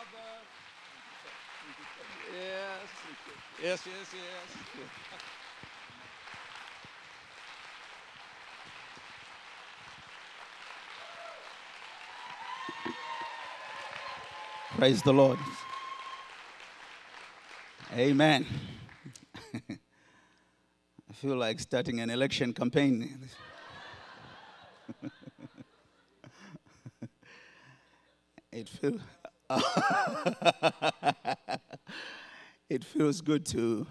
Father. Yes, yes, yes, yes. Praise the Lord. Amen. I feel like starting an election campaign. it feels it feels good to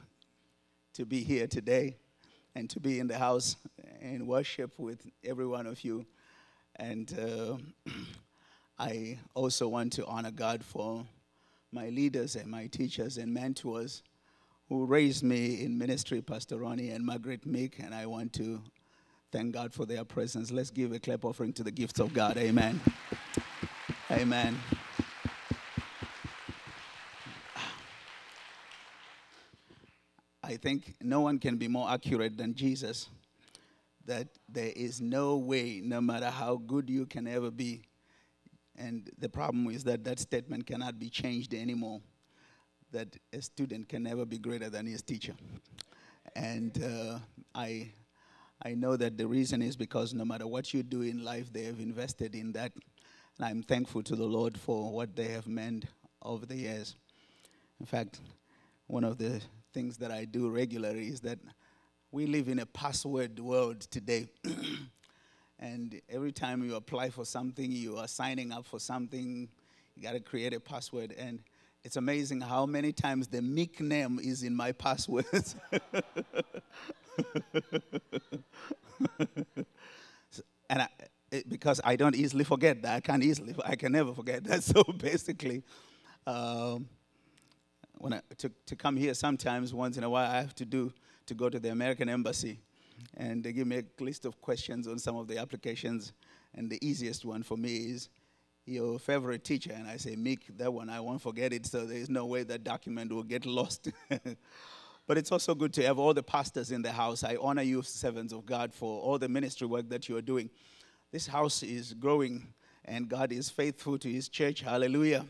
to be here today and to be in the house and worship with every one of you. And uh, i also want to honor god for my leaders and my teachers and mentors who raised me in ministry pastor ronnie and margaret meek and i want to thank god for their presence. Let's give a clap offering to the gifts of god. Amen. Amen think no one can be more accurate than Jesus. That there is no way, no matter how good you can ever be, and the problem is that that statement cannot be changed anymore. That a student can never be greater than his teacher. And uh, I, I know that the reason is because no matter what you do in life, they have invested in that. And I'm thankful to the Lord for what they have meant over the years. In fact, one of the things that I do regularly is that we live in a password world today. and every time you apply for something, you are signing up for something, you got to create a password. And it's amazing how many times the Meek name is in my passwords. and I, it, because I don't easily forget that, I can't easily, I can never forget that. So basically, um, when I, to, to come here sometimes once in a while I have to do to go to the American embassy. And they give me a list of questions on some of the applications. And the easiest one for me is your favorite teacher? And I say Meek that one I won't forget it. So there is no way that document will get lost. But it's also good to have all the pastors in the house. I honor you servants of God for all the ministry work that you are doing. This house is growing and God is faithful to his church. Hallelujah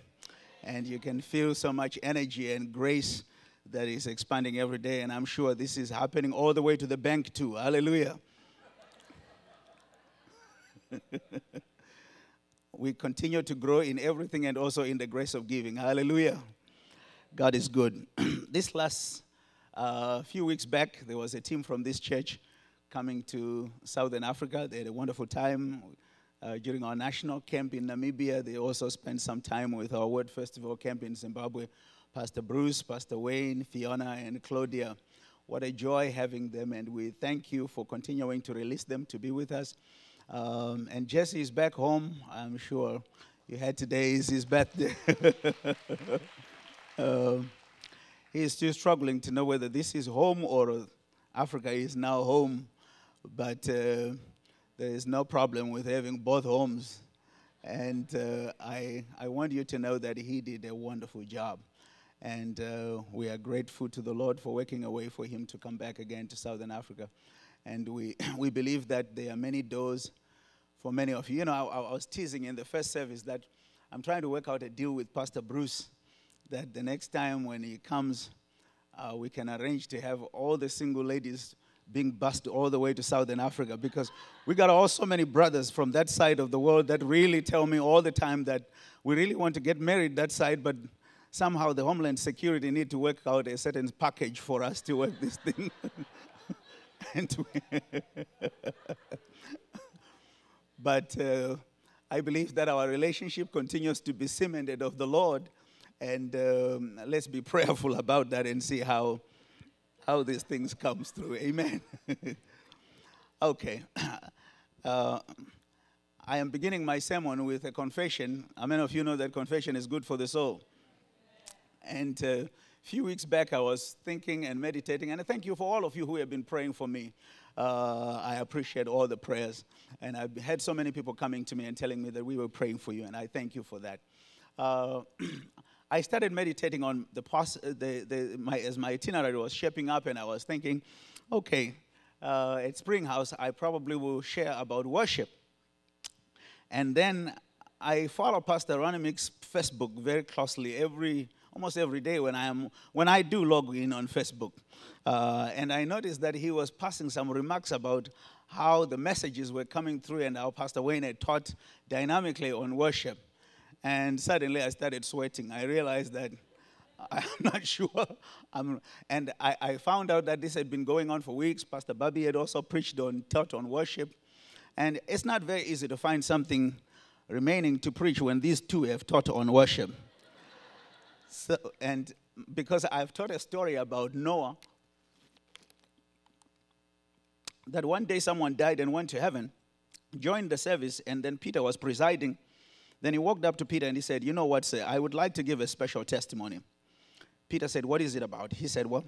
and you can feel so much energy and grace that is expanding every day. And I'm sure this is happening all the way to the bank, too. Hallelujah. we continue to grow in everything and also in the grace of giving. Hallelujah. God is good. this last uh, few weeks back, there was a team from this church coming to Southern Africa. They had a wonderful time uh, during our national camp in Namibia. They also spent some time with our Word Festival camp in Zimbabwe. Pastor Bruce, Pastor Wayne, Fiona, and Claudia. What a joy having them, and we thank you for continuing to release them to be with us. Um, and Jesse is back home. I'm sure you had today's his birthday. uh, he is still struggling to know whether this is home or Africa is now home. But uh, there is no problem with having both homes. And uh, I, I want you to know that he did a wonderful job. And uh, we are grateful to the Lord for working a way for him to come back again to Southern Africa. And we, we believe that there are many doors for many of you. You know, I, I was teasing in the first service that I'm trying to work out a deal with Pastor Bruce that the next time when he comes, uh, we can arrange to have all the single ladies being bused all the way to Southern Africa because we got all so many brothers from that side of the world that really tell me all the time that we really want to get married that side, but somehow the Homeland Security need to work out a certain package for us to work this thing. but uh, I believe that our relationship continues to be cemented of the Lord, and um, let's be prayerful about that and see how how these things comes through. Amen. okay. Uh, I am beginning my sermon with a confession. How many of you know that confession is good for the soul? And uh, a few weeks back, I was thinking and meditating, and I thank you for all of you who have been praying for me. Uh, I appreciate all the prayers. And I've had so many people coming to me and telling me that we were praying for you, and I thank you for that. Uh, I started meditating on the, pos- the, the my, as my itinerary was shaping up, and I was thinking, okay, uh, at Springhouse, I probably will share about worship. And then I follow Pastor Ronnie Meek's Facebook very closely every almost every day when I am when I do log in on Facebook, uh, and I noticed that he was passing some remarks about how the messages were coming through and how Pastor Wayne had taught dynamically on worship. And suddenly I started sweating. I realized that I'm not sure. I'm, and I, I, found out that this had been going on for weeks. Pastor Bobby had also preached on, taught on worship. And it's not very easy to find something remaining to preach when these two have taught on worship. So, and because I've taught a story about Noah, that one day someone died and went to heaven, joined the service, and then Peter was presiding. Then he walked up to Peter and he said, You know what, sir? I would like to give a special testimony. Peter said, What is it about? He said, Well,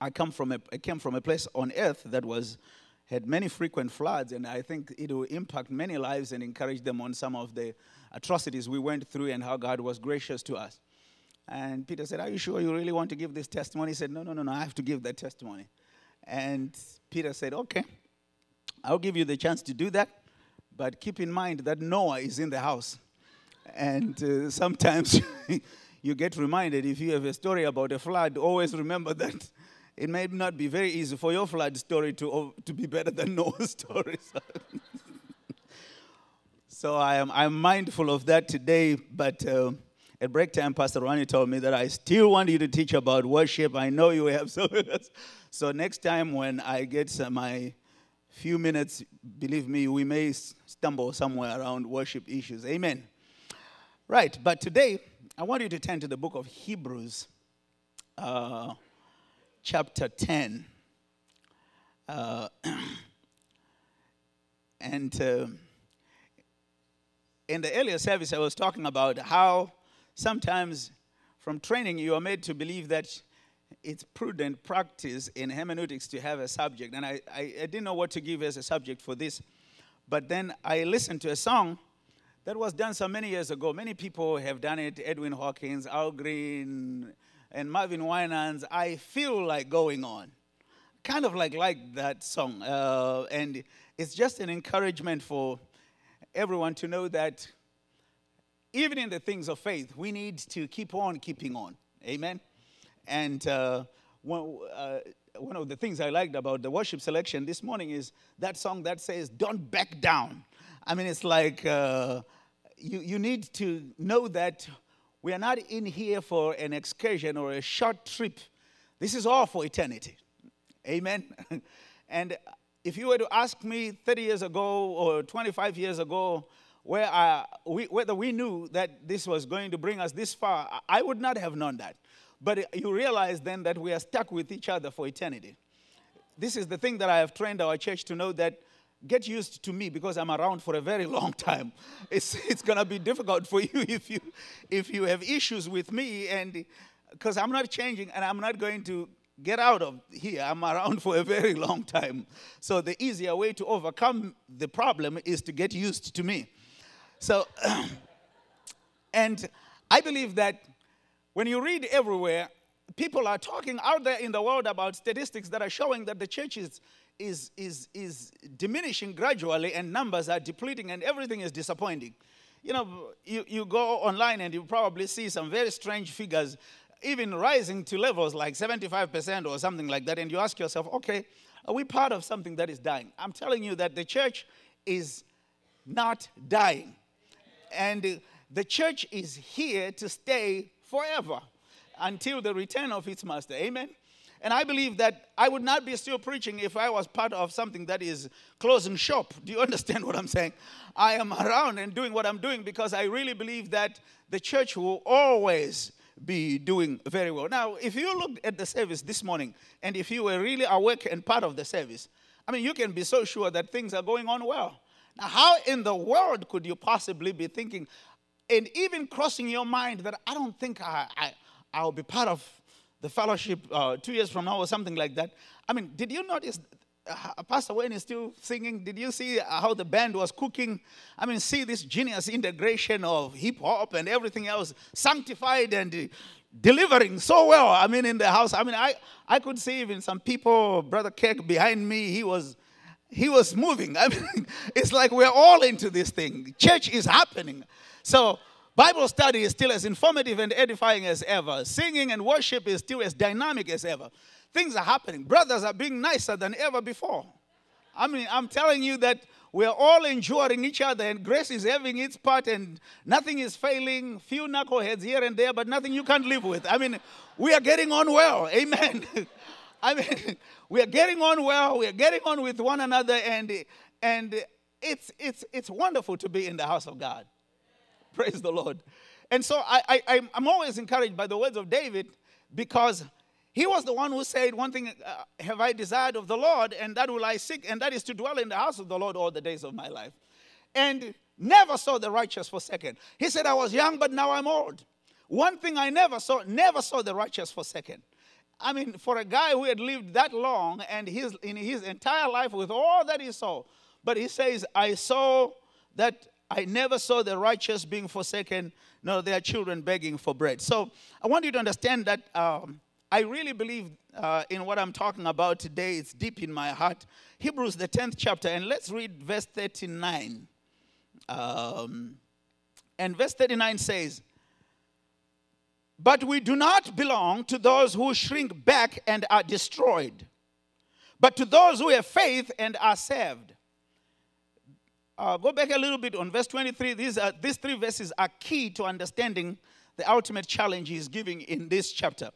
I come from a, I came from a place on earth that was had many frequent floods, and I think it will impact many lives and encourage them on some of the atrocities we went through and how God was gracious to us. And Peter said, Are you sure you really want to give this testimony? He said, No, no, no, no, I have to give that testimony. And Peter said, Okay, I'll give you the chance to do that, but keep in mind that Noah is in the house. And uh, sometimes you get reminded if you have a story about a flood, always remember that it may not be very easy for your flood story to, to be better than Noah's story. so I am I'm mindful of that today, but uh, at break time, Pastor Ronnie told me that I still want you to teach about worship. I know you have so. so next time when I get some, my few minutes, believe me, we may stumble somewhere around worship issues. Amen. Right, but today I want you to turn to the book of Hebrews, uh, chapter 10. Uh, and uh, in the earlier service, I was talking about how sometimes from training you are made to believe that it's prudent practice in hermeneutics to have a subject. And I, I, I didn't know what to give as a subject for this. But then I listened to a song that was done so many years ago. Many people have done it Edwin Hawkins, Al Green, and Marvin Winans. I feel like going on. Kind of like like that song. Uh, and it's just an encouragement for everyone to know that even in the things of faith, we need to keep on keeping on. Amen. And uh, one, uh, one of the things I liked about the worship selection this morning is that song that says, Don't back down. I mean, it's like uh, you, you need to know that we are not in here for an excursion or a short trip. This is all for eternity. Amen. and if you were to ask me 30 years ago or 25 years ago, where I, we, whether we knew that this was going to bring us this far, I would not have known that. But you realize then that we are stuck with each other for eternity. This is the thing that I have trained our church to know that get used to me because I'm around for a very long time. It's, it's going to be difficult for you if you if you have issues with me and because I'm not changing and I'm not going to get out of here. I'm around for a very long time. So the easier way to overcome the problem is to get used to me. So and I believe that when you read everywhere, people are talking out there in the world about statistics that are showing that the church is is, is, is diminishing gradually and numbers are depleting and everything is disappointing. You know, you, you go online and you probably see some very strange figures, even rising to levels like 75% or something like that. And you ask yourself, okay, are we part of something that is dying? I'm telling you that the church is not dying. And the church is here to stay forever until the return of its master. Amen. And I believe that I would not be still preaching if I was part of something that is closing shop. Do you understand what I'm saying? I am around and doing what I'm doing because I really believe that the church will always be doing very well. Now, if you look at the service this morning and if you were really awake and part of the service, I mean, you can be so sure that things are going on well. Now, how in the world could you possibly be thinking and even crossing your mind that I don't think I, I, I'll be part of the fellowship uh, two years from now or something like that. I mean, did you notice uh, Pastor Wayne is still singing? Did you see how the band was cooking? I mean, see this genius integration of hip hop and everything else, sanctified and delivering so well. I mean, in the house. I mean, I, I could see even some people, Brother Keck behind me, he was he was moving. I mean, it's like we're all into this thing. Church is happening. So, Bible study is still as informative and edifying as ever. Singing and worship is still as dynamic as ever. Things are happening. Brothers are being nicer than ever before. I mean, I'm telling you that we're all enjoying each other, and grace is having its part, and nothing is failing. Few knuckleheads here and there, but nothing you can't live with. I mean, we are getting on well. Amen. I mean, we are getting on well. We are getting on with one another, and and it's it's it's wonderful to be in the house of God. Praise the Lord. And so I, I I'm always encouraged by the words of David because he was the one who said, One thing uh, have I desired of the Lord, and that will I seek, and that is to dwell in the house of the Lord all the days of my life. And never saw the righteous forsaken. He said, I was young, but now I'm old. One thing I never saw, never saw the righteous forsaken. I mean, for a guy who had lived that long and his, in his entire life with all that he saw, but he says, I saw that I never saw the righteous being forsaken, nor their children begging for bread. So I want you to understand that um, I really believe uh, in what I'm talking about today. It's deep in my heart. Hebrews, the 10th chapter, and let's read verse 39. Um, and verse 39 says, But we do not belong to those who shrink back and are destroyed, but to those who have faith and are saved. Uh, go back a little bit on verse 23. These, are, these three verses are key to understanding the ultimate challenge he's giving in this chapter.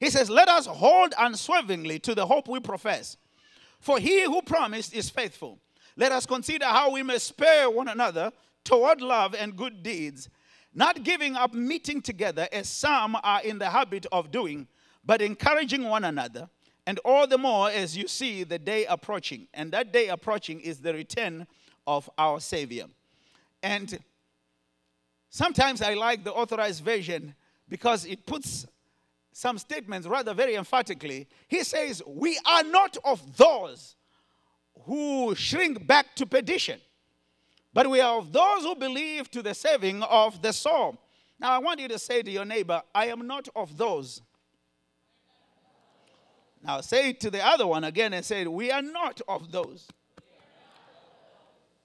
He says, Let us hold unswervingly to the hope we profess. For he who promised is faithful. Let us consider how we may spare one another toward love and good deeds, not giving up meeting together as some are in the habit of doing, but encouraging one another, and all the more as you see the day approaching. And that day approaching is the return of our Savior. And sometimes I like the authorized version because it puts some statements rather very emphatically. He says, We are not of those who shrink back to perdition, but we are of those who believe to the saving of the soul. Now, I want you to say to your neighbor, I am not of those. Now, say it to the other one again and say, We are not of those.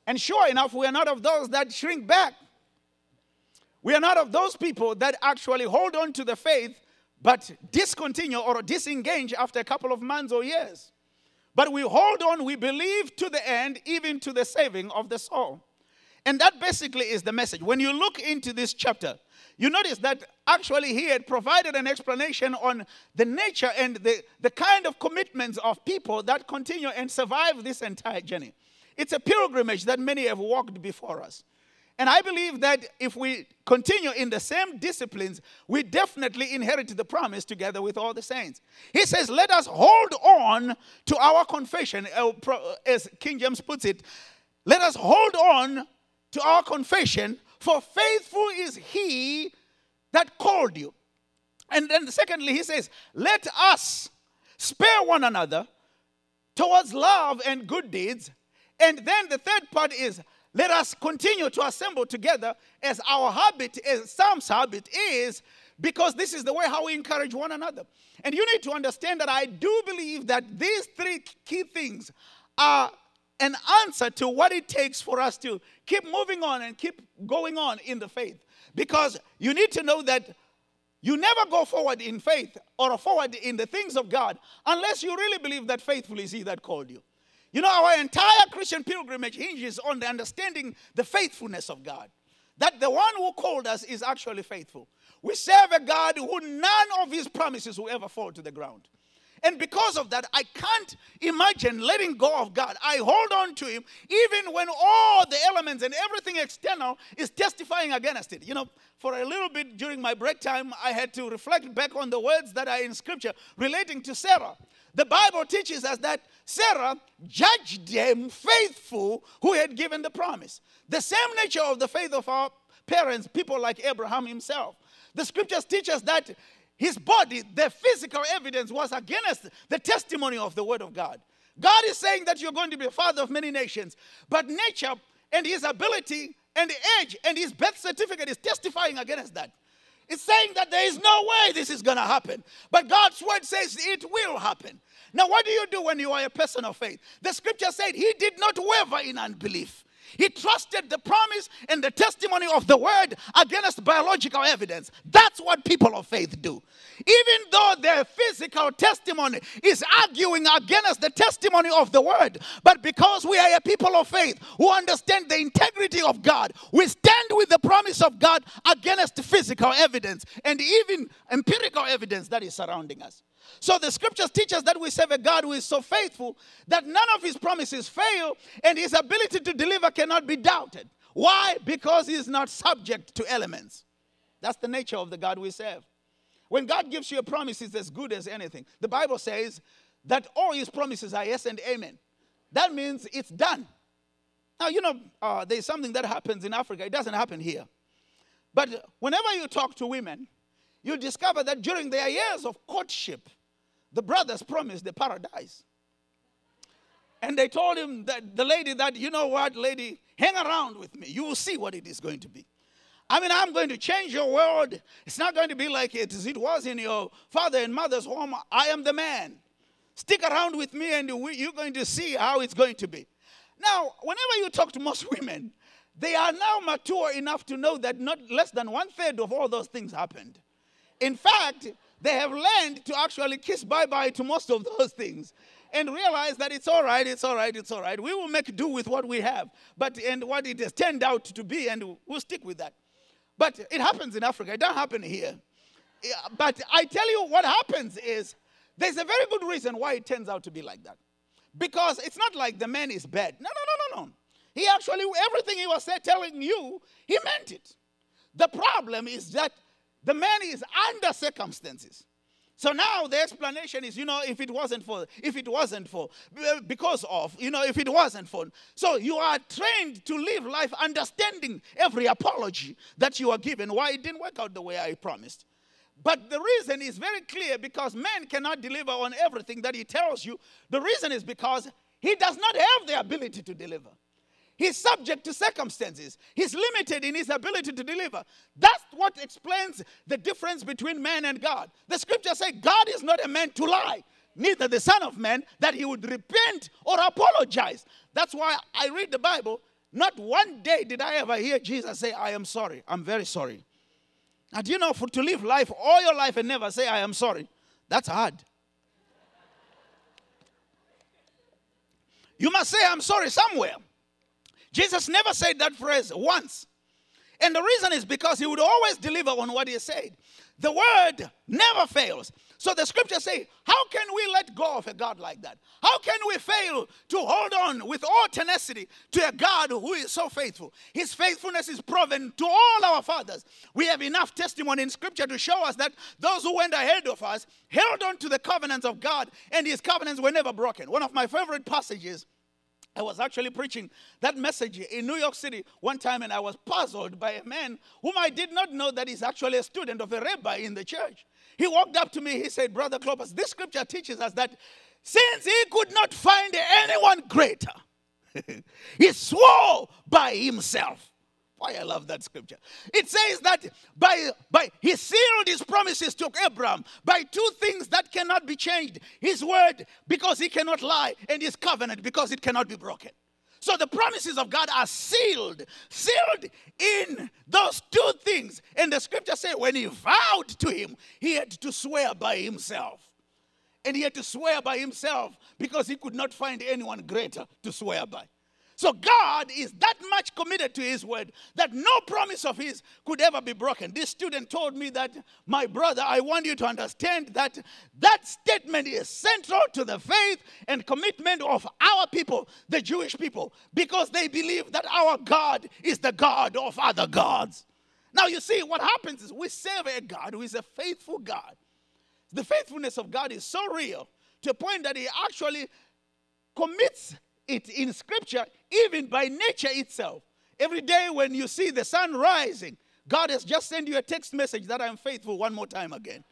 And sure enough, we are not of those that shrink back. We are not of those people that actually hold on to the faith but discontinue or disengage after a couple of months or years. But we hold on, we believe to the end, even to the saving of the soul. And that basically is the message. When you look into this chapter, you notice that actually he had provided an explanation on the nature and the, the kind of commitments of people that continue and survive this entire journey. It's a pilgrimage that many have walked before us. And I believe that if we continue in the same disciplines, we definitely inherit the promise together with all the saints. He says, Let us hold on to our confession, as King James puts it. Let us hold on to our confession, for faithful is he that called you. And then, secondly, he says, Let us spare one another towards love and good deeds. And then the third part is, let us continue to assemble together as our habit, as Sam's habit is, because this is the way how we encourage one another. And you need to understand that I do believe that these three key things are an answer to what it takes for us to keep moving on and keep going on in the faith. Because you need to know that you never go forward in faith or forward in the things of God unless you really believe that faithful is He that called you. You know, our entire Christian pilgrimage hinges on the understanding the faithfulness of God. That the one who called us is actually faithful. We serve a God who none of his promises will ever fall to the ground. And because of that, I can't imagine letting go of God. I hold on to Him even when all the elements and everything external is testifying against it. You know, for a little bit during my break time, I had to reflect back on the words that are in Scripture relating to Sarah. The Bible teaches us that Sarah judged them faithful who had given the promise. The same nature of the faith of our parents, people like Abraham himself. The scriptures teach us that his body, the physical evidence, was against the testimony of the word of God. God is saying that you're going to be a father of many nations, but nature and his ability and age and his birth certificate is testifying against that. It's saying that there is no way this is going to happen. But God's word says it will happen. Now, what do you do when you are a person of faith? The scripture said he did not waver in unbelief. He trusted the promise and the testimony of the word against biological evidence. That's what people of faith do. Even though their physical testimony is arguing against the testimony of the word, but because we are a people of faith who understand the integrity of God, we stand with the promise of God against physical evidence and even empirical evidence that is surrounding us. So the scriptures teach us that we serve a God who is so faithful that none of his promises fail and his ability to deliver cannot be doubted. Why? Because he is not subject to elements. That's the nature of the God we serve. When God gives you a promise, it's as good as anything. The Bible says that all his promises are yes and amen. That means it's done. Now, you know, uh, there's something that happens in Africa, it doesn't happen here. But whenever you talk to women, you discover that during their years of courtship, the brothers promised the paradise. And they told him that the lady that, you know what, lady, hang around with me. You will see what it is going to be. I mean, I'm going to change your world. It's not going to be like it, as it was in your father and mother's home. I am the man. Stick around with me, and you're going to see how it's going to be. Now, whenever you talk to most women, they are now mature enough to know that not less than one third of all those things happened. In fact, they have learned to actually kiss bye bye to most of those things and realize that it's all right, it's all right, it's all right. We will make do with what we have, but and what it has turned out to be, and we'll stick with that. But it happens in Africa, it doesn't happen here. But I tell you, what happens is there's a very good reason why it turns out to be like that. Because it's not like the man is bad. No, no, no, no, no. He actually, everything he was telling you, he meant it. The problem is that the man is under circumstances. So now the explanation is, you know, if it wasn't for, if it wasn't for, because of, you know, if it wasn't for. So you are trained to live life understanding every apology that you are given, why it didn't work out the way I promised. But the reason is very clear because man cannot deliver on everything that he tells you. The reason is because he does not have the ability to deliver. He's subject to circumstances. He's limited in his ability to deliver. That's what explains the difference between man and God. The scripture says God is not a man to lie, neither the Son of Man that he would repent or apologize. That's why I read the Bible. Not one day did I ever hear Jesus say, I am sorry. I'm very sorry. Now, do you know, for to live life all your life and never say, I am sorry, that's hard. You must say, I'm sorry somewhere. Jesus never said that phrase once. And the reason is because he would always deliver on what he said. The word never fails. So the scriptures say, How can we let go of a God like that? How can we fail to hold on with all tenacity to a God who is so faithful? His faithfulness is proven to all our fathers. We have enough testimony in scripture to show us that those who went ahead of us held on to the covenants of God, and his covenants were never broken. One of my favorite passages I was actually preaching that message in New York City one time, and I was puzzled by a man whom I did not know that he's actually a student of a rabbi in the church. He walked up to me, he said, Brother Clopas, this scripture teaches us that since he could not find anyone greater, he swore by himself. Why I love that scripture. It says that by, by he sealed his promises to Abraham by two things that cannot be changed. His word, because he cannot lie, and his covenant, because it cannot be broken. So the promises of God are sealed, sealed in those two things. And the scripture says when he vowed to him, he had to swear by himself. And he had to swear by himself because he could not find anyone greater to swear by. So God is that much committed to His word that no promise of His could ever be broken. This student told me that, my brother, I want you to understand that that statement is central to the faith and commitment of our people, the Jewish people, because they believe that our God is the God of other gods. Now, you see, what happens is we serve a God who is a faithful God. The faithfulness of God is so real to a point that He actually commits it in scripture, even by nature itself. Every day when you see the sun rising, God has just sent you a text message that I'm faithful one more time again.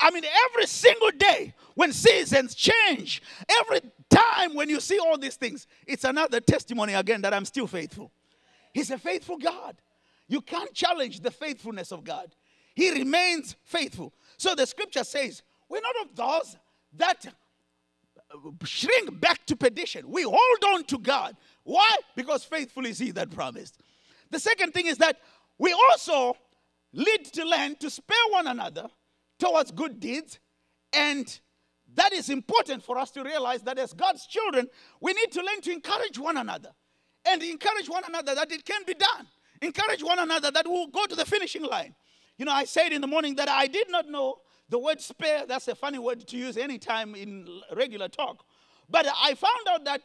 I mean, every single day when seasons change, every time when you see all these things, it's another testimony again that I'm still faithful. He's a faithful God. You can't challenge the faithfulness of God. he remains faithful. So the scripture says, We're not of those that shrink back to perdition. We hold on to God. Why? Because faithful is he that promised. The second thing is that we also lead to learn to spare one another towards good deeds. And that is important for us to realize that as God's children, we need to learn to encourage one another and encourage one another that it can be done. Encourage one another that we'll go to the finishing line. You know, I said in the morning that I did not know the word spare, that's a funny word to use anytime in regular talk. But I found out that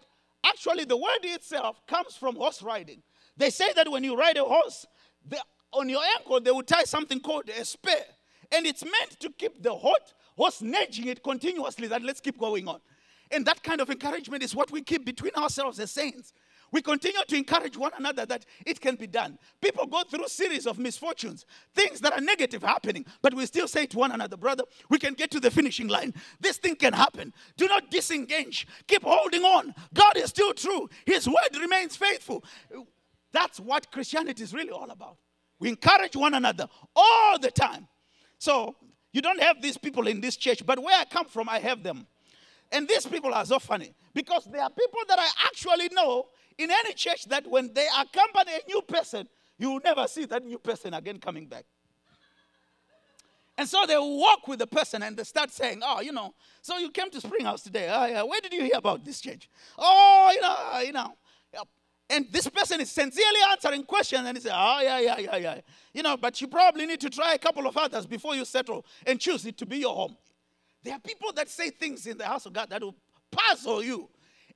actually the word itself comes from horse riding. They say that when you ride a horse, the, on your ankle they will tie something called a spare. And it's meant to keep the hot horse nudging it continuously that let's keep going on. And that kind of encouragement is what we keep between ourselves as saints. We continue to encourage one another that it can be done. People go through series of misfortunes, things that are negative happening, but we still say to one another, brother, we can get to the finishing line. This thing can happen. Do not disengage. Keep holding on. God is still true. His word remains faithful. That's what Christianity is really all about. We encourage one another all the time. So, you don't have these people in this church, but where I come from, I have them. And these people are so funny because they are people that I actually know in any church that when they accompany a new person, you will never see that new person again coming back. And so they walk with the person and they start saying, Oh, you know, so you came to Spring House today. Oh, yeah. Where did you hear about this church? Oh, you know, uh, you know. And this person is sincerely answering questions and he says, Oh, yeah, yeah, yeah, yeah. You know, but you probably need to try a couple of others before you settle and choose it to be your home. There are people that say things in the house of God that will puzzle you.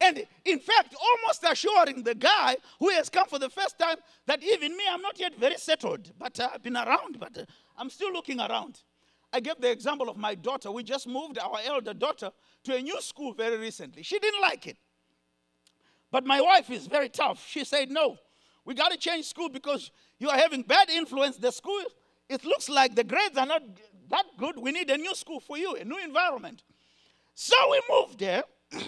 And in fact, almost assuring the guy who has come for the first time that even me, I'm not yet very settled, but uh, I've been around, but uh, I'm still looking around. I gave the example of my daughter. We just moved our elder daughter to a new school very recently. She didn't like it. But my wife is very tough. She said, No, we got to change school because you are having bad influence. The school, it looks like the grades are not that good. We need a new school for you, a new environment. So we moved there.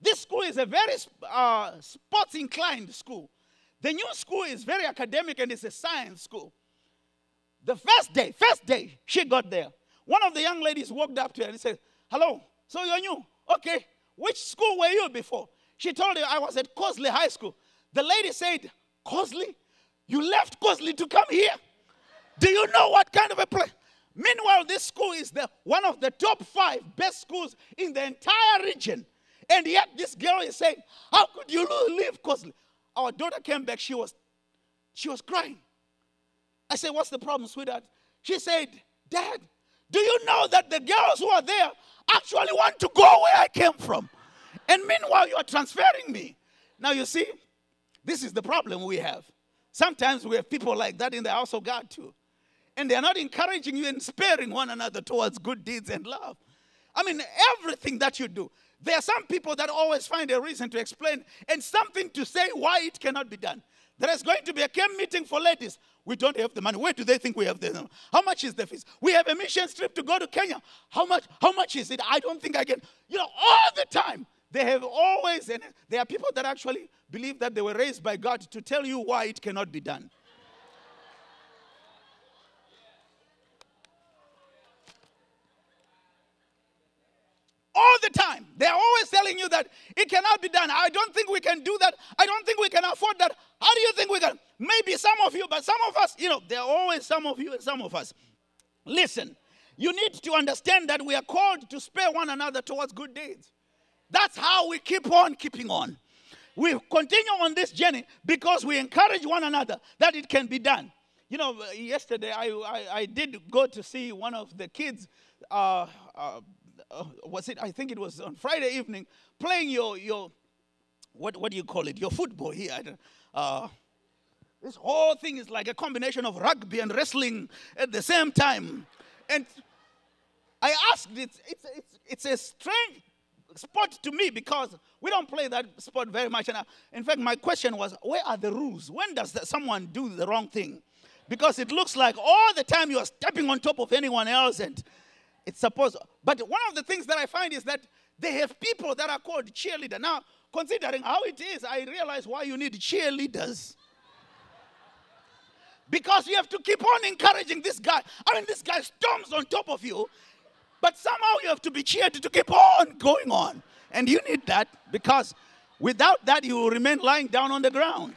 This school is a very uh, sports inclined school. The new school is very academic and it's a science school. The first day, first day she got there, one of the young ladies walked up to her and said, Hello, so you're new? Okay, which school were you before? She told her I was at Cosley High School. The lady said, Cosley? You left Cosley to come here? Do you know what kind of a place? Meanwhile, this school is the, one of the top five best schools in the entire region. And yet this girl is saying, How could you leave Cosley? Our daughter came back, she was she was crying. I said, What's the problem, sweetheart? She said, Dad, do you know that the girls who are there actually want to go where I came from? And meanwhile, you are transferring me. Now, you see, this is the problem we have. Sometimes we have people like that in the house of God too. And they're not encouraging you and sparing one another towards good deeds and love. I mean, everything that you do. There are some people that always find a reason to explain and something to say why it cannot be done. There is going to be a camp meeting for ladies. We don't have the money. Where do they think we have the money? How much is the fees? We have a mission trip to go to Kenya. How much? How much is it? I don't think I can. You know, all the time they have always. And there are people that actually believe that they were raised by God to tell you why it cannot be done. all the time. They're always telling you that it cannot be done. I don't think we can do that. I don't think we can afford that. How do you think we can? Maybe some of you, but some of us, you know, there are always some of you and some of us. Listen, you need to understand that we are called to spare one another towards good deeds. That's how we keep on keeping on. We continue on this journey because we encourage one another that it can be done. You know, yesterday I, I, I did go to see one of the kids uh, uh, uh, was it? I think it was on Friday evening, playing your your what what do you call it? Your football here. Uh, this whole thing is like a combination of rugby and wrestling at the same time. And I asked, it's, it's, it's, it's a strange sport to me because we don't play that sport very much. And I, in fact, my question was, where are the rules? When does the, someone do the wrong thing? Because it looks like all the time you are stepping on top of anyone else and it's supposed, but one of the things that I find is that they have people that are called cheerleader. Now, considering how it is, I realize why you need cheerleaders. Because you have to keep on encouraging this guy. I mean, this guy storms on top of you, but somehow you have to be cheered to keep on going on. And you need that because without that, you will remain lying down on the ground.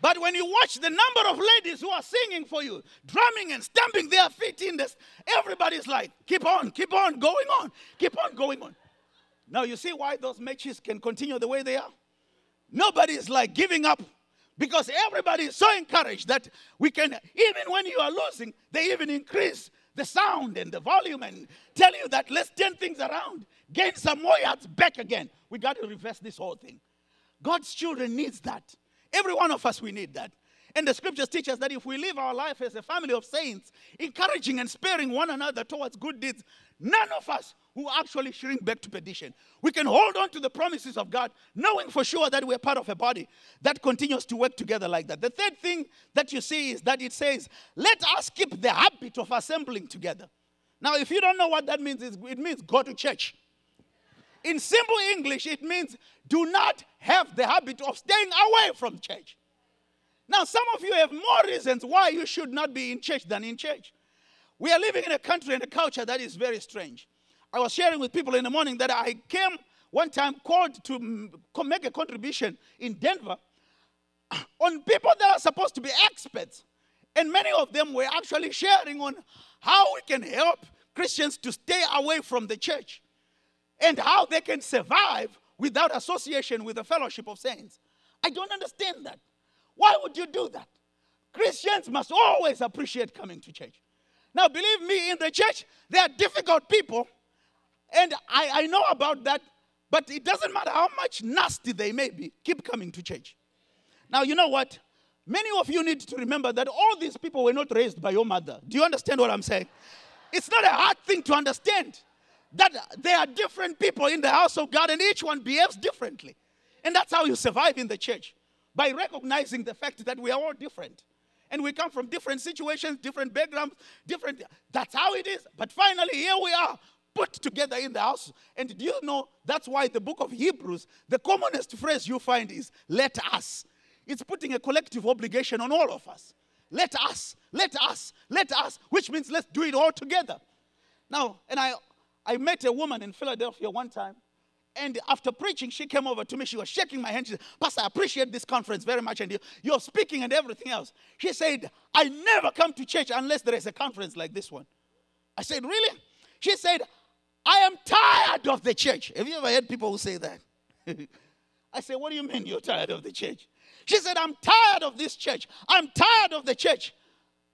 But when you watch the number of ladies who are singing for you, drumming and stamping their feet in this, everybody's like, keep on, keep on going on, keep on going on. Now you see why those matches can continue the way they are? Nobody is like giving up because everybody is so encouraged that we can, even when you are losing, they even increase the sound and the volume and tell you that let's turn things around, gain some more yards back again. We got to reverse this whole thing. God's children needs that. Every one of us, we need that. And the scriptures teach us that if we live our life as a family of saints, encouraging and sparing one another towards good deeds, none of us will actually shrink back to perdition. We can hold on to the promises of God, knowing for sure that we're part of a body that continues to work together like that. The third thing that you see is that it says, let us keep the habit of assembling together. Now, if you don't know what that means, it means go to church. In simple English, it means do not have the habit of staying away from church. Now, some of you have more reasons why you should not be in church than in church. We are living in a country and a culture that is very strange. I was sharing with people in the morning that I came one time called to make a contribution in Denver on people that are supposed to be experts. And many of them were actually sharing on how we can help Christians to stay away from the church and how they can survive without association with the fellowship of saints. I don't understand that. Why would you do that? Christians must always appreciate coming to church. Now, believe me, in the church, there are difficult people, and I, I know about that, but it doesn't matter how much nasty they may be, keep coming to church. Now, you know what? Many of you need to remember that all these people were not raised by your mother. Do you understand what I'm saying? It's not a hard thing to understand that there are different people in the house of God and each one behaves differently. And that's how you survive in the church by recognizing the fact that we are all different. And we come from different situations, different backgrounds, different. That's how it is. But finally, here we are, put together in the house. And do you know that's why the book of Hebrews, the commonest phrase you find is let us. It's putting a collective obligation on all of us. Let us, let us, let us, which means let's do it all together. Now, and I I met a woman in Philadelphia one time, and after preaching, she came over to me. She was shaking my hand. She said, Pastor, I appreciate this conference very much, and you're speaking and everything else. She said, I never come to church unless there is a conference like this one. I said, Really? She said, I am tired of the church. Have you ever heard people who say that? I said, What do you mean you're tired of the church? She said, I'm tired of this church. I'm tired of the church.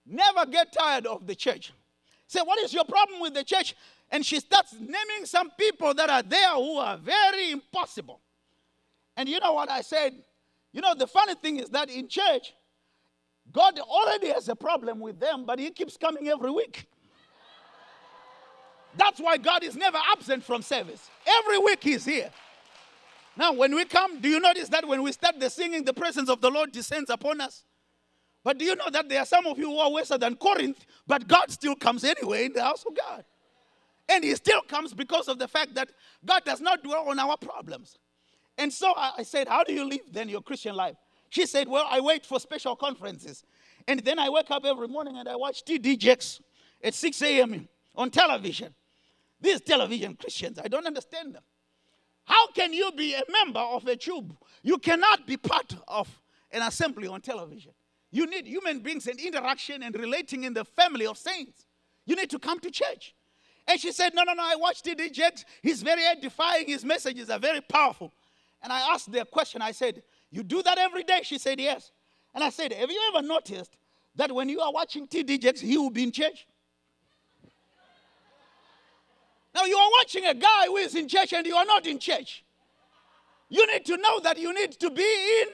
Never get tired of the church. Say, what is your problem with the church? And she starts naming some people that are there who are very impossible. And you know what I said? You know, the funny thing is that in church, God already has a problem with them, but He keeps coming every week. That's why God is never absent from service. Every week He's here. Now, when we come, do you notice that when we start the singing, the presence of the Lord descends upon us? But do you know that there are some of you who are worse than Corinth, but God still comes anyway in the house of God? And He still comes because of the fact that God does not dwell on our problems. And so I said, How do you live then your Christian life? She said, Well, I wait for special conferences. And then I wake up every morning and I watch TD Jakes at 6 a.m. on television. These television Christians, I don't understand them. How can you be a member of a tube? You cannot be part of an assembly on television. You need human beings and interaction and relating in the family of saints. You need to come to church. And she said, No, no, no, I watched it, Jakes. He's very edifying. His messages are very powerful. And I asked the question, I said, You do that every day? She said, Yes. And I said, Have you ever noticed that when you are watching TD Jakes, he will be in church? Now you are watching a guy who is in church and you are not in church. You need to know that you need to be in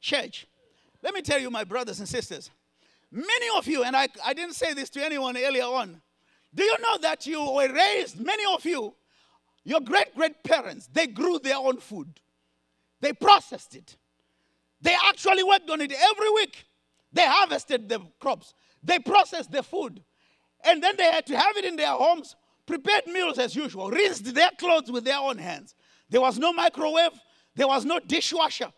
church. Let me tell you, my brothers and sisters, many of you, and I, I didn't say this to anyone earlier on, do you know that you were raised, many of you, your great great parents, they grew their own food, they processed it, they actually worked on it every week. They harvested the crops, they processed the food, and then they had to have it in their homes, prepared meals as usual, rinsed their clothes with their own hands. There was no microwave, there was no dishwasher.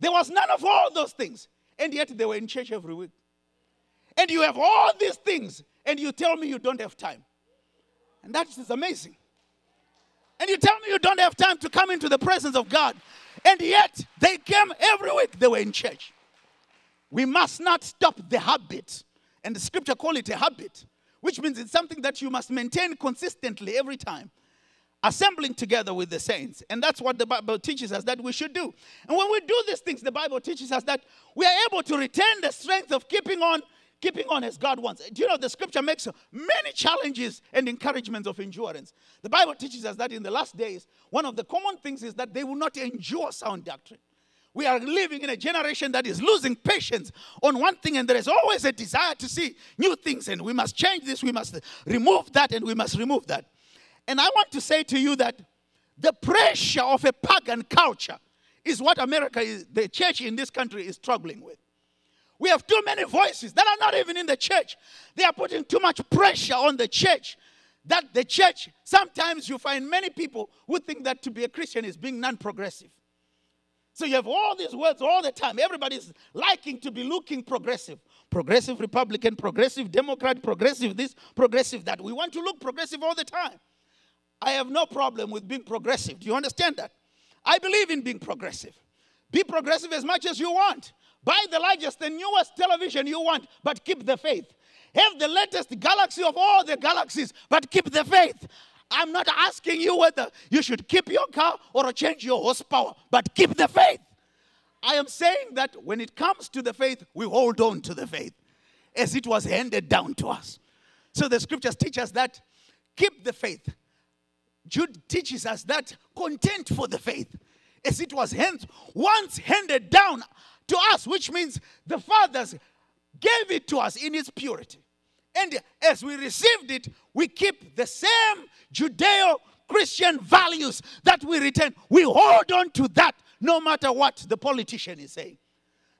There was none of all those things. And yet they were in church every week. And you have all these things, and you tell me you don't have time. And that is amazing. And you tell me you don't have time to come into the presence of God. And yet they came every week, they were in church. We must not stop the habit. And the scripture call it a habit, which means it's something that you must maintain consistently every time assembling together with the saints. And that's what the Bible teaches us that we should do. And when we do these things, the Bible teaches us that we are able to retain the strength of keeping on, keeping on as God wants. Do you know the scripture makes many challenges and encouragements of endurance? The Bible teaches us that in the last days, one of the common things is that they will not endure sound doctrine. We are living in a generation that is losing patience on one thing, and there is always a desire to see new things, and we must change this, we must remove that, and we must remove that. And I want to say to you that the pressure of a pagan culture is what America is, the church in this country is struggling with. We have too many voices that are not even in the church. They are putting too much pressure on the church. That the church, sometimes you find many people who think that to be a Christian is being non progressive. So you have all these words all the time. Everybody's liking to be looking progressive. Progressive Republican, progressive Democrat, progressive this, progressive that. We want to look progressive all the time. I have no problem with being progressive. Do you understand that? I believe in being progressive. Be progressive as much as you want. Buy the largest and newest television you want, but keep the faith. Have the latest galaxy of all the galaxies, but keep the faith. I'm not asking you whether you should keep your car or change your horsepower, but keep the faith. I am saying that when it comes to the faith, we hold on to the faith as it was handed down to us. So the scriptures teach us that keep the faith. Jude teaches us that content for the faith, as it was hands, once handed down to us, which means the fathers gave it to us in its purity. And as we received it, we keep the same Judeo Christian values that we retain. We hold on to that no matter what the politician is saying.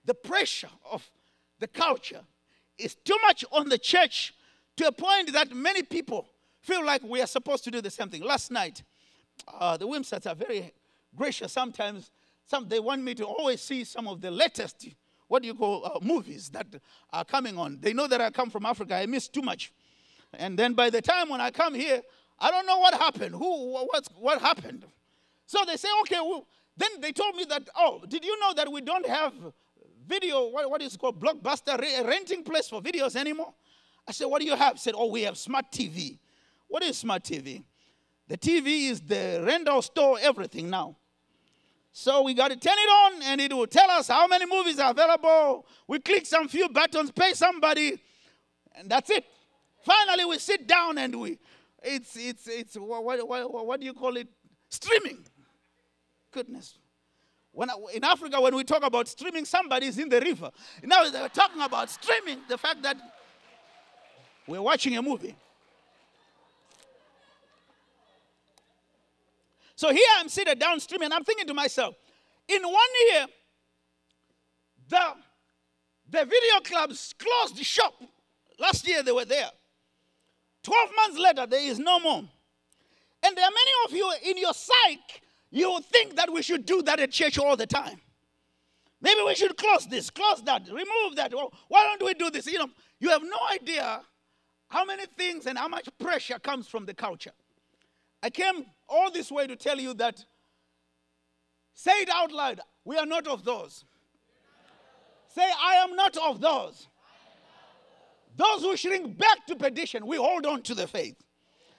The pressure of the culture is too much on the church to a point that many people feel like we are supposed to do the same thing. Last night, uh, the Wimsets are very gracious. Sometimes some, they want me to always see some of the latest, what do you call, uh, movies that are coming on. They know that I come from Africa. I miss too much. And then by the time when I come here, I don't know what happened. Who, what's, what happened? So they say, okay, well, then they told me that, oh, did you know that we don't have video, what, what is called blockbuster renting place for videos anymore? I said, what do you have? said, oh, we have smart TV. What is smart TV? The TV is the rental store, everything now. So we got to turn it on and it will tell us how many movies are available. We click some few buttons, pay somebody, and that's it. Finally, we sit down and we, it's, it's, it's, what, what, what, what do you call it? Streaming. Goodness. When, in Africa, when we talk about streaming, somebody's in the river. Now they're talking about streaming, the fact that we're watching a movie. So here I'm seated downstream and I'm thinking to myself, in one year, the, the video clubs closed the shop. Last year they were there. 12 months later, there is no more. And there are many of you in your psyche, you think that we should do that at church all the time. Maybe we should close this, close that, remove that. Well, why don't we do this? You know, you have no idea how many things and how much pressure comes from the culture. I came all this way to tell you that, say it out loud, we are not of those. Say, I am not of those. Those who shrink back to perdition, we hold on to the faith.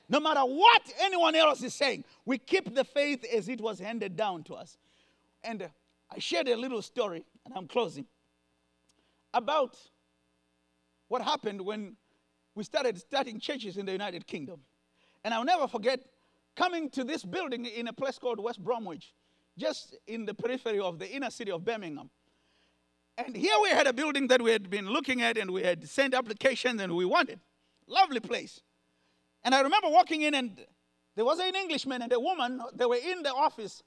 No matter what anyone else is saying, we keep the faith as it was handed down to us. And uh, I shared a little story, and I'm closing, about what happened when we started starting churches in the United Kingdom. And I'll never forget coming to this building in a place called West Bromwich, just in the periphery of the inner city of Birmingham. And here we had a building that we had been looking at and we had sent applications and we wanted. Lovely place. And I remember walking in and there was an Englishman and a woman, they were in the office.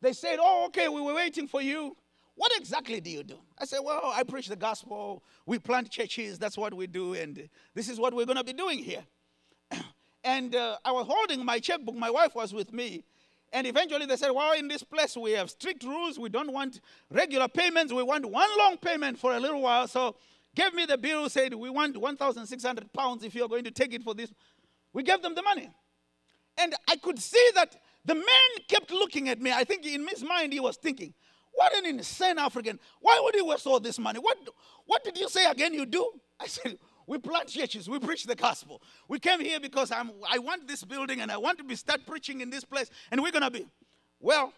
They said, Oh, okay, we were waiting for you. What exactly do you do? I said, Well, I preach the gospel. We plant churches. That's what we do. And this is what we're going to be doing here. And uh, I was holding my checkbook. My wife was with me. And eventually they said, Well, in this place we have strict rules. We don't want regular payments. We want one long payment for a little while. So gave me the bill, said, We want 1,600 pounds if you're going to take it for this. We gave them the money. And I could see that the man kept looking at me. I think in his mind he was thinking, What an insane African. Why would he waste all this money? What, what did you say again you do? I said, we plant churches. We preach the gospel. We came here because I'm, I want this building and I want to be start preaching in this place. And we're going to be. Well,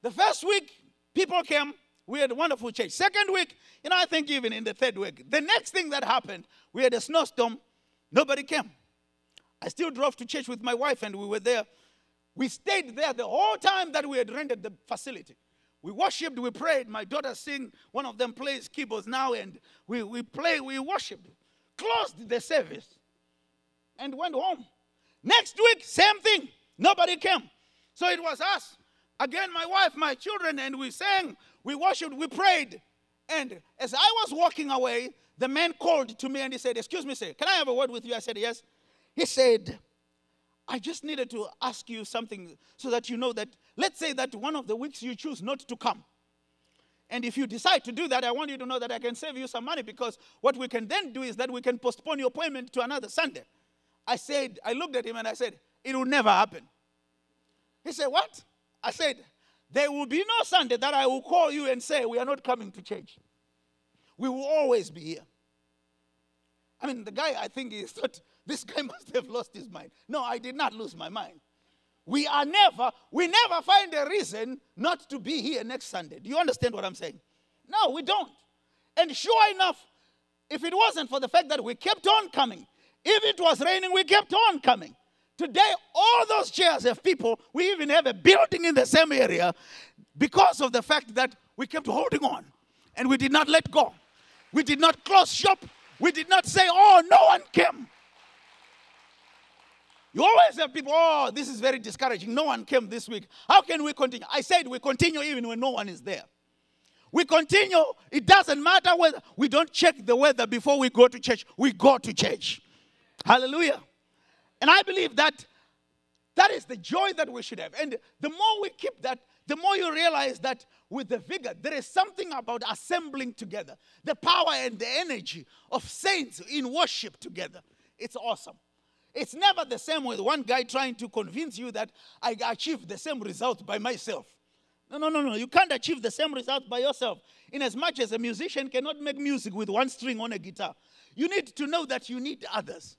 the first week, people came. We had a wonderful church. Second week, you know, I think even in the third week, the next thing that happened, we had a snowstorm. Nobody came. I still drove to church with my wife and we were there. We stayed there the whole time that we had rented the facility. We worshiped, we prayed. My daughter sing, one of them plays keyboards now, and we, we play, we worshiped closed the service and went home. Next week, same thing. Nobody came. So it was us. Again, my wife, my children, and we sang, we worshiped, we prayed. And as I was walking away, the man called to me and he said, Excuse me, sir, can I have a word with you? I said, Yes. He said, I just needed to ask you something so that you know that, let's say that one of the weeks you choose not to come. And if you decide to do that, I want you to know that I can save you some money because what we can then do is that we can postpone your appointment to another Sunday. I said, I looked at him and I said, It will never happen. He said, What? I said, There will be no Sunday that I will call you and say, We are not coming to church. We will always be here. I mean, the guy, I think he thought, This guy must have lost his mind. No, I did not lose my mind. We are never, we never find a reason not to be here next Sunday. Do you understand what I'm saying? No, we don't. And sure enough, if it wasn't for the fact that we kept on coming, if it was raining, we kept on coming. Today, all those chairs have people. We even have a building in the same area because of the fact that we kept holding on and we did not let go. We did not close shop. We did not say, oh, no one came. You always have people, oh, this is very discouraging. No one came this week. How can we continue? I said we continue even when no one is there. We continue. It doesn't matter whether we don't check the weather before we go to church. We go to church. Hallelujah. And I believe that that is the joy that we should have. And the more we keep that, the more you realize that with the vigor, there is something about assembling together, the power and the energy of saints in worship together. It's awesome. It's never the same with one guy trying to convince you that I achieved the same result by myself. No, no, no, no. You can't achieve the same result by yourself. In as much as a musician cannot make music with one string on a guitar, you need to know that you need others.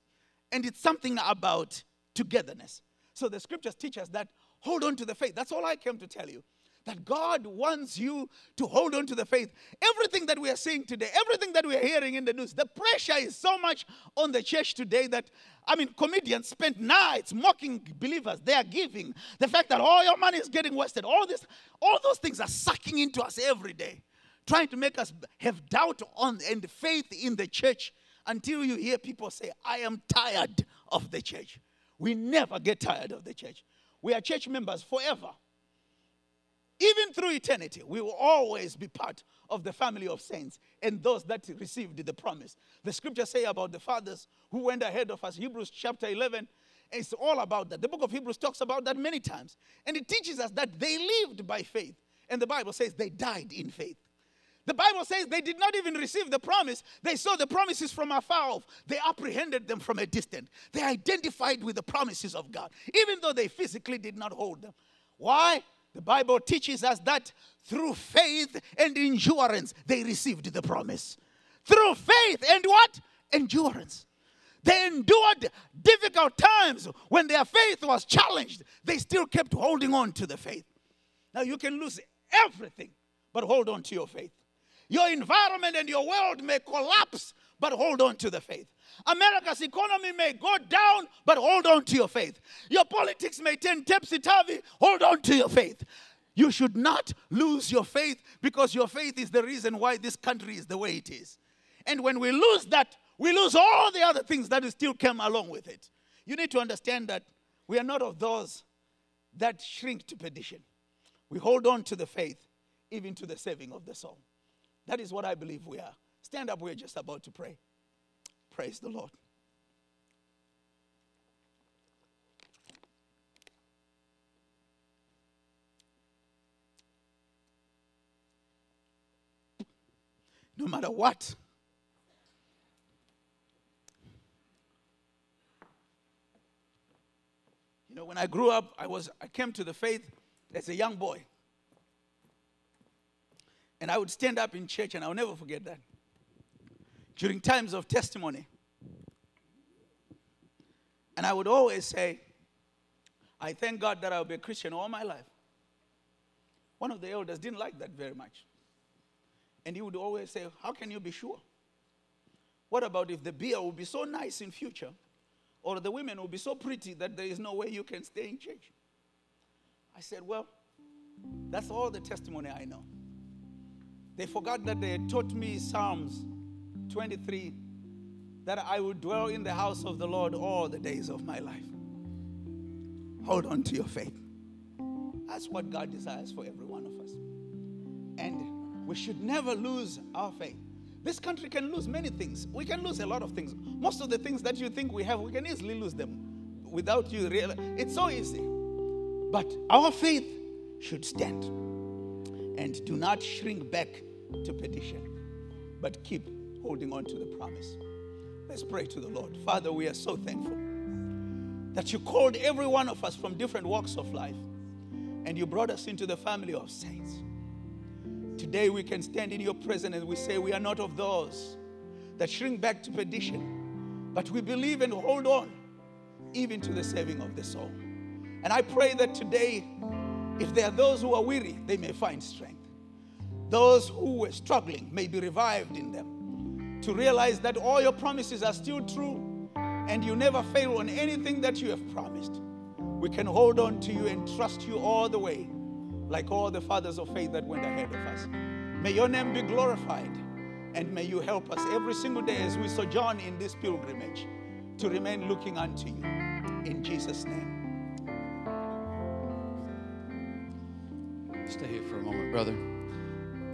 And it's something about togetherness. So the scriptures teach us that hold on to the faith. That's all I came to tell you that God wants you to hold on to the faith. Everything that we are seeing today, everything that we are hearing in the news, the pressure is so much on the church today that, I mean, comedians spend nights mocking believers. They are giving. The fact that all your money is getting wasted, all this, all those things are sucking into us every day, trying to make us have doubt on and faith in the church until you hear people say, I am tired of the church. We never get tired of the church. We are church members forever. Even through eternity, we will always be part of the family of saints and those that received the promise. The scriptures say about the fathers who went ahead of us, Hebrews chapter 11, it's all about that. The book of Hebrews talks about that many times. And it teaches us that they lived by faith. And the Bible says they died in faith. The Bible says they did not even receive the promise. They saw the promises from afar off. They apprehended them from a distance. They identified with the promises of God, even though they physically did not hold them. Why? The Bible teaches us that through faith and endurance, they received the promise. Through faith and what? Endurance. They endured difficult times when their faith was challenged. They still kept holding on to the faith. Now you can lose everything, but hold on to your faith. Your environment and your world may collapse, but hold on to the faith. America's economy may go down, but hold on to your faith. Your politics may turn topsy turvy, hold on to your faith. You should not lose your faith because your faith is the reason why this country is the way it is. And when we lose that, we lose all the other things that still come along with it. You need to understand that we are not of those that shrink to perdition. We hold on to the faith, even to the saving of the soul. That is what I believe we are. Stand up, we're just about to pray. Praise the Lord. No matter what, You know, when I grew up, I was I came to the faith as a young boy. And I would stand up in church and I'll never forget that. During times of testimony. And I would always say, I thank God that I'll be a Christian all my life. One of the elders didn't like that very much. And he would always say, How can you be sure? What about if the beer will be so nice in future, or the women will be so pretty that there is no way you can stay in church? I said, Well, that's all the testimony I know. They forgot that they taught me Psalms 23 that I would dwell in the house of the Lord all the days of my life. Hold on to your faith. That's what God desires for every one of us. And we should never lose our faith. This country can lose many things. We can lose a lot of things. Most of the things that you think we have, we can easily lose them without you realize. It's so easy. But our faith should stand. And do not shrink back to perdition, but keep holding on to the promise. Let's pray to the Lord. Father, we are so thankful that you called every one of us from different walks of life and you brought us into the family of saints. Today we can stand in your presence and we say we are not of those that shrink back to perdition, but we believe and hold on even to the saving of the soul. And I pray that today, if there are those who are weary, they may find strength. Those who were struggling may be revived in them to realize that all your promises are still true and you never fail on anything that you have promised. We can hold on to you and trust you all the way, like all the fathers of faith that went ahead of us. May your name be glorified and may you help us every single day as we sojourn in this pilgrimage to remain looking unto you. In Jesus' name. Stay here for a moment, brother.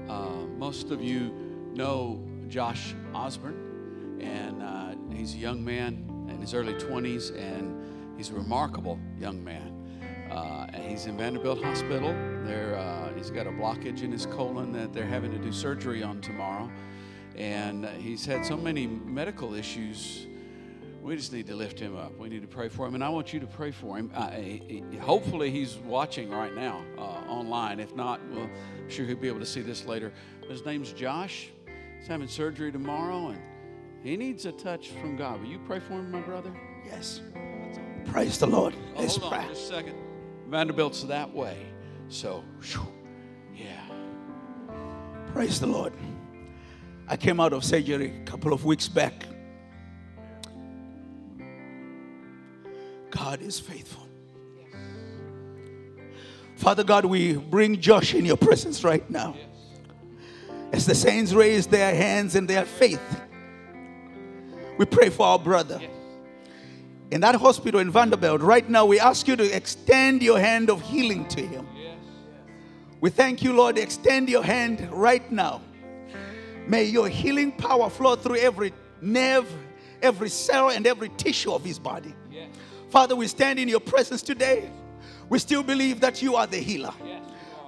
Uh, most of you know Josh Osborne, and uh, he's a young man in his early 20s, and he's a remarkable young man. Uh, and he's in Vanderbilt Hospital. There, uh, he's got a blockage in his colon that they're having to do surgery on tomorrow, and he's had so many medical issues we just need to lift him up. We need to pray for him, and I want you to pray for him. Uh, hopefully, he's watching right now uh, online. If not, well, I'm sure he'll be able to see this later. His name's Josh. He's having surgery tomorrow, and he needs a touch from God. Will you pray for him, my brother? Yes. Praise the Lord. Oh, Let's hold on pray. just a second. Vanderbilt's that way, so whew, yeah. Praise the Lord. I came out of surgery a couple of weeks back. God is faithful. Father God, we bring Josh in your presence right now. As the saints raise their hands in their faith, we pray for our brother. In that hospital in Vanderbilt, right now, we ask you to extend your hand of healing to him. We thank you, Lord. Extend your hand right now. May your healing power flow through every nerve, every cell, and every tissue of his body. Father, we stand in your presence today. We still believe that you are the healer.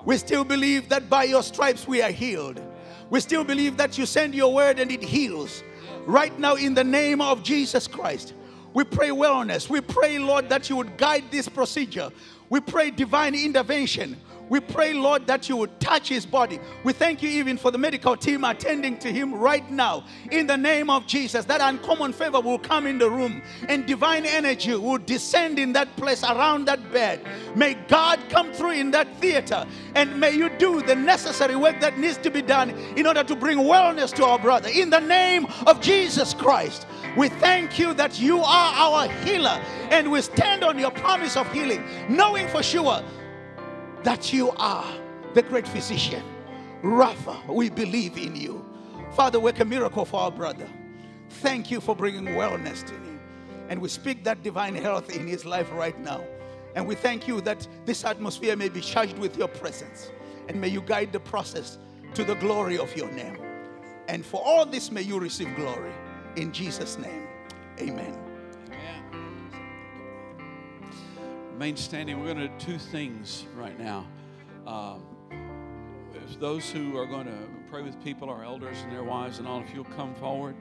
We still believe that by your stripes we are healed. We still believe that you send your word and it heals. Right now, in the name of Jesus Christ, we pray wellness. We pray, Lord, that you would guide this procedure. We pray divine intervention. We pray, Lord, that you would touch his body. We thank you even for the medical team attending to him right now. In the name of Jesus, that uncommon favor will come in the room and divine energy will descend in that place around that bed. May God come through in that theater and may you do the necessary work that needs to be done in order to bring wellness to our brother. In the name of Jesus Christ. We thank you that you are our healer and we stand on your promise of healing, knowing for sure that you are the great physician. Rapha, we believe in you. Father, work a miracle for our brother. Thank you for bringing wellness to him. And we speak that divine health in his life right now. And we thank you that this atmosphere may be charged with your presence. And may you guide the process to the glory of your name. And for all this, may you receive glory. In Jesus' name, amen. Remain standing. We're going to do two things right now. Um, those who are going to pray with people, our elders and their wives and all, if you'll come forward.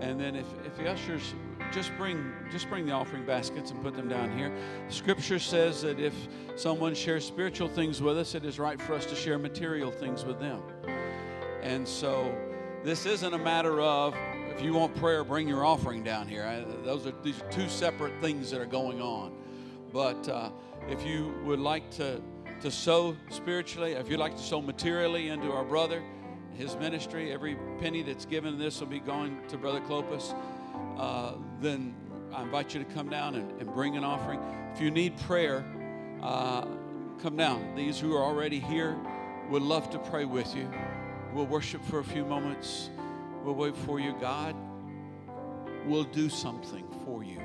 And then if, if the ushers just bring just bring the offering baskets and put them down here. Scripture says that if someone shares spiritual things with us, it is right for us to share material things with them. And so this isn't a matter of if you want prayer, bring your offering down here. I, those are these are two separate things that are going on. But uh, if you would like to to sow spiritually, if you'd like to sow materially into our brother, his ministry, every penny that's given this will be going to Brother Clopas. Uh, then I invite you to come down and, and, bring an offering. If you need prayer, uh, come down. These who are already here would love to pray with you. We'll worship for a few moments. We'll wait for you. God will do something for you.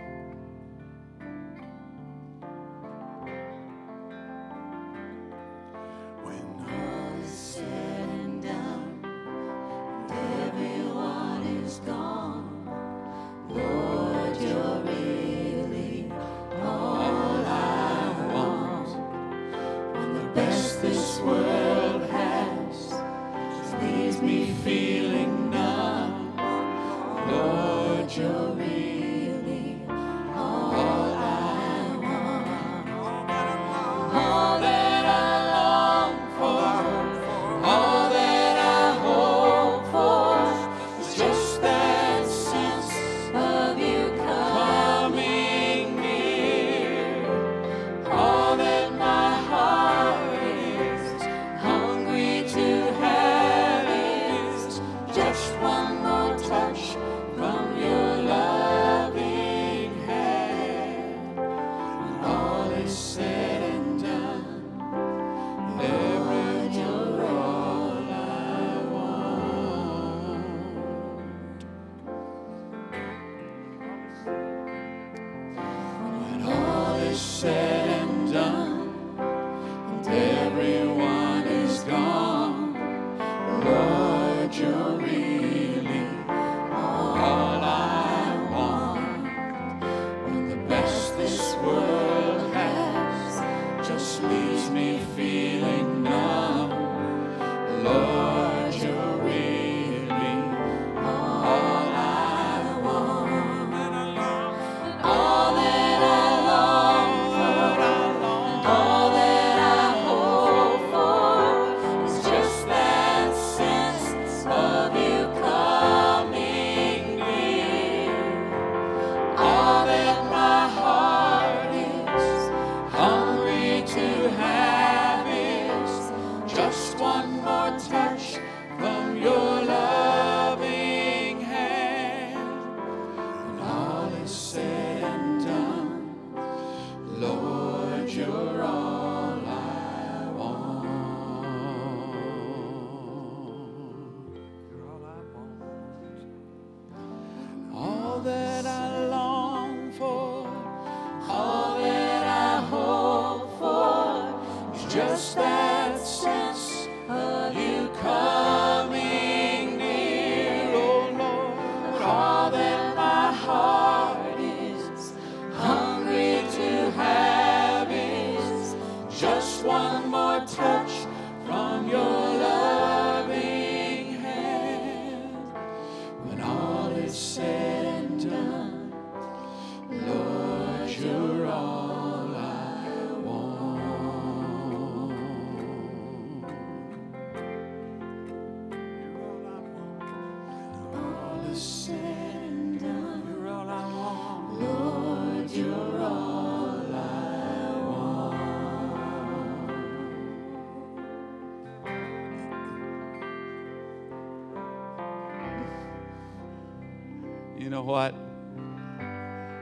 What?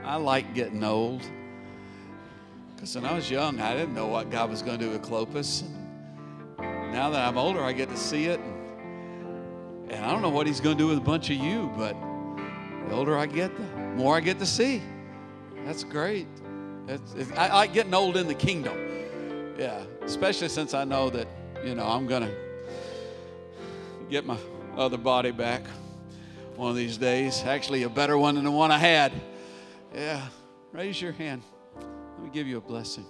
I like getting old. Because when I was young, I didn't know what God was going to do with Clopas. Now that I'm older, I get to see it. And, I don't know what He's going to do with a bunch of you, but the older I get, the more I get to see. That's great. I like getting old in the kingdom. Yeah, especially since I know that, you know, I'm going to get my other body back one of these days. Actually, a better one than the one I had. Yeah, raise your hand. Let me give you a blessing.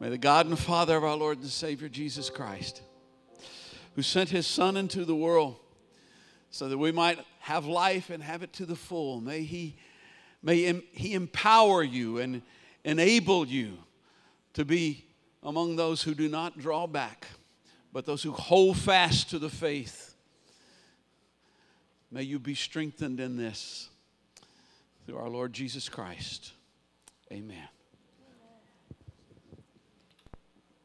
May the God and Father of our Lord and Savior Jesus Christ who sent his Son into the world so that we might have life and have it to the full. May he, may he empower you and enable you to be among those who do not draw back, but those who hold fast to the faith. May you be strengthened in this through our Lord Jesus Christ. Amen.